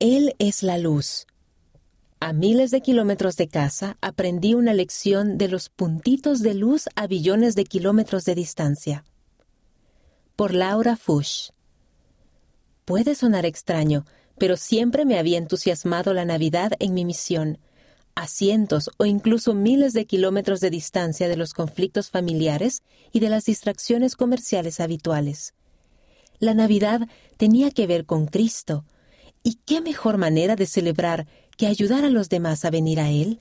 Él es la luz. A miles de kilómetros de casa aprendí una lección de los puntitos de luz a billones de kilómetros de distancia. Por Laura Fush. Puede sonar extraño, pero siempre me había entusiasmado la Navidad en mi misión, a cientos o incluso miles de kilómetros de distancia de los conflictos familiares y de las distracciones comerciales habituales. La Navidad tenía que ver con Cristo, y qué mejor manera de celebrar que ayudar a los demás a venir a Él.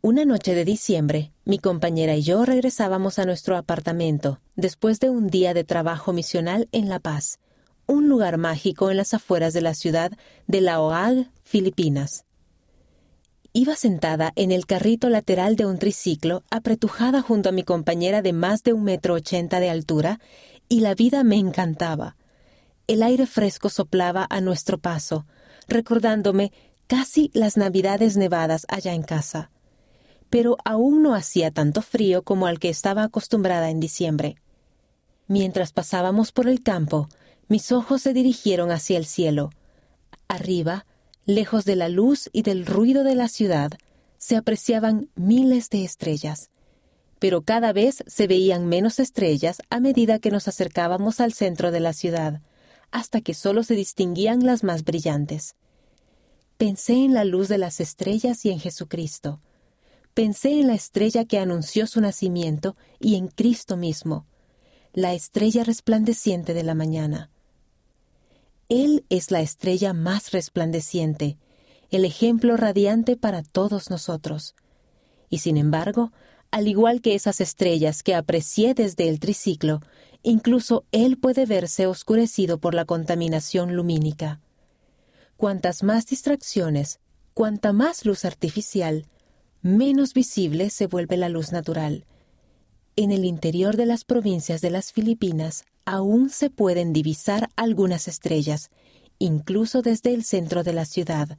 Una noche de diciembre, mi compañera y yo regresábamos a nuestro apartamento después de un día de trabajo misional en La Paz, un lugar mágico en las afueras de la ciudad de La Oag, Filipinas. Iba sentada en el carrito lateral de un triciclo, apretujada junto a mi compañera de más de un metro ochenta de altura, y la vida me encantaba. El aire fresco soplaba a nuestro paso, recordándome casi las navidades nevadas allá en casa. Pero aún no hacía tanto frío como al que estaba acostumbrada en diciembre. Mientras pasábamos por el campo, mis ojos se dirigieron hacia el cielo. Arriba, lejos de la luz y del ruido de la ciudad, se apreciaban miles de estrellas. Pero cada vez se veían menos estrellas a medida que nos acercábamos al centro de la ciudad, hasta que solo se distinguían las más brillantes. Pensé en la luz de las estrellas y en Jesucristo. Pensé en la estrella que anunció su nacimiento y en Cristo mismo, la estrella resplandeciente de la mañana. Él es la estrella más resplandeciente, el ejemplo radiante para todos nosotros. Y sin embargo, al igual que esas estrellas que aprecié desde el triciclo, incluso Él puede verse oscurecido por la contaminación lumínica. Cuantas más distracciones, cuanta más luz artificial, menos visible se vuelve la luz natural. En el interior de las provincias de las Filipinas aún se pueden divisar algunas estrellas, incluso desde el centro de la ciudad.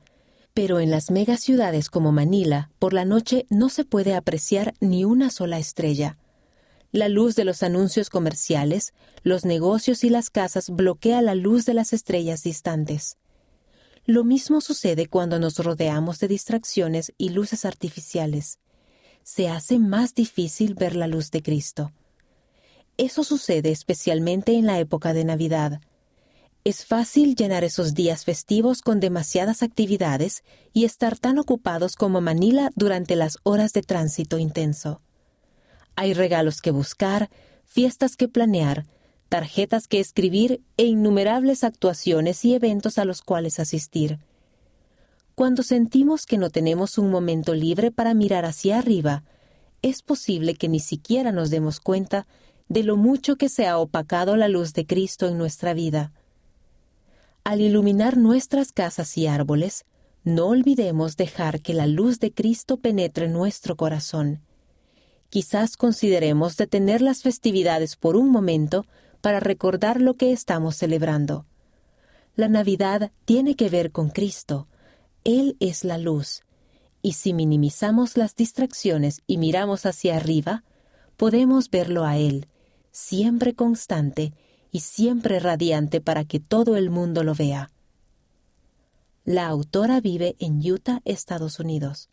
Pero en las megaciudades como Manila, por la noche no se puede apreciar ni una sola estrella. La luz de los anuncios comerciales, los negocios y las casas bloquea la luz de las estrellas distantes. Lo mismo sucede cuando nos rodeamos de distracciones y luces artificiales. Se hace más difícil ver la luz de Cristo. Eso sucede especialmente en la época de Navidad. Es fácil llenar esos días festivos con demasiadas actividades y estar tan ocupados como Manila durante las horas de tránsito intenso. Hay regalos que buscar, fiestas que planear, tarjetas que escribir e innumerables actuaciones y eventos a los cuales asistir. Cuando sentimos que no tenemos un momento libre para mirar hacia arriba, es posible que ni siquiera nos demos cuenta de lo mucho que se ha opacado la luz de Cristo en nuestra vida. Al iluminar nuestras casas y árboles, no olvidemos dejar que la luz de Cristo penetre nuestro corazón. Quizás consideremos detener las festividades por un momento para recordar lo que estamos celebrando. La Navidad tiene que ver con Cristo. Él es la luz. Y si minimizamos las distracciones y miramos hacia arriba, podemos verlo a Él siempre constante y siempre radiante para que todo el mundo lo vea. La autora vive en Utah, Estados Unidos.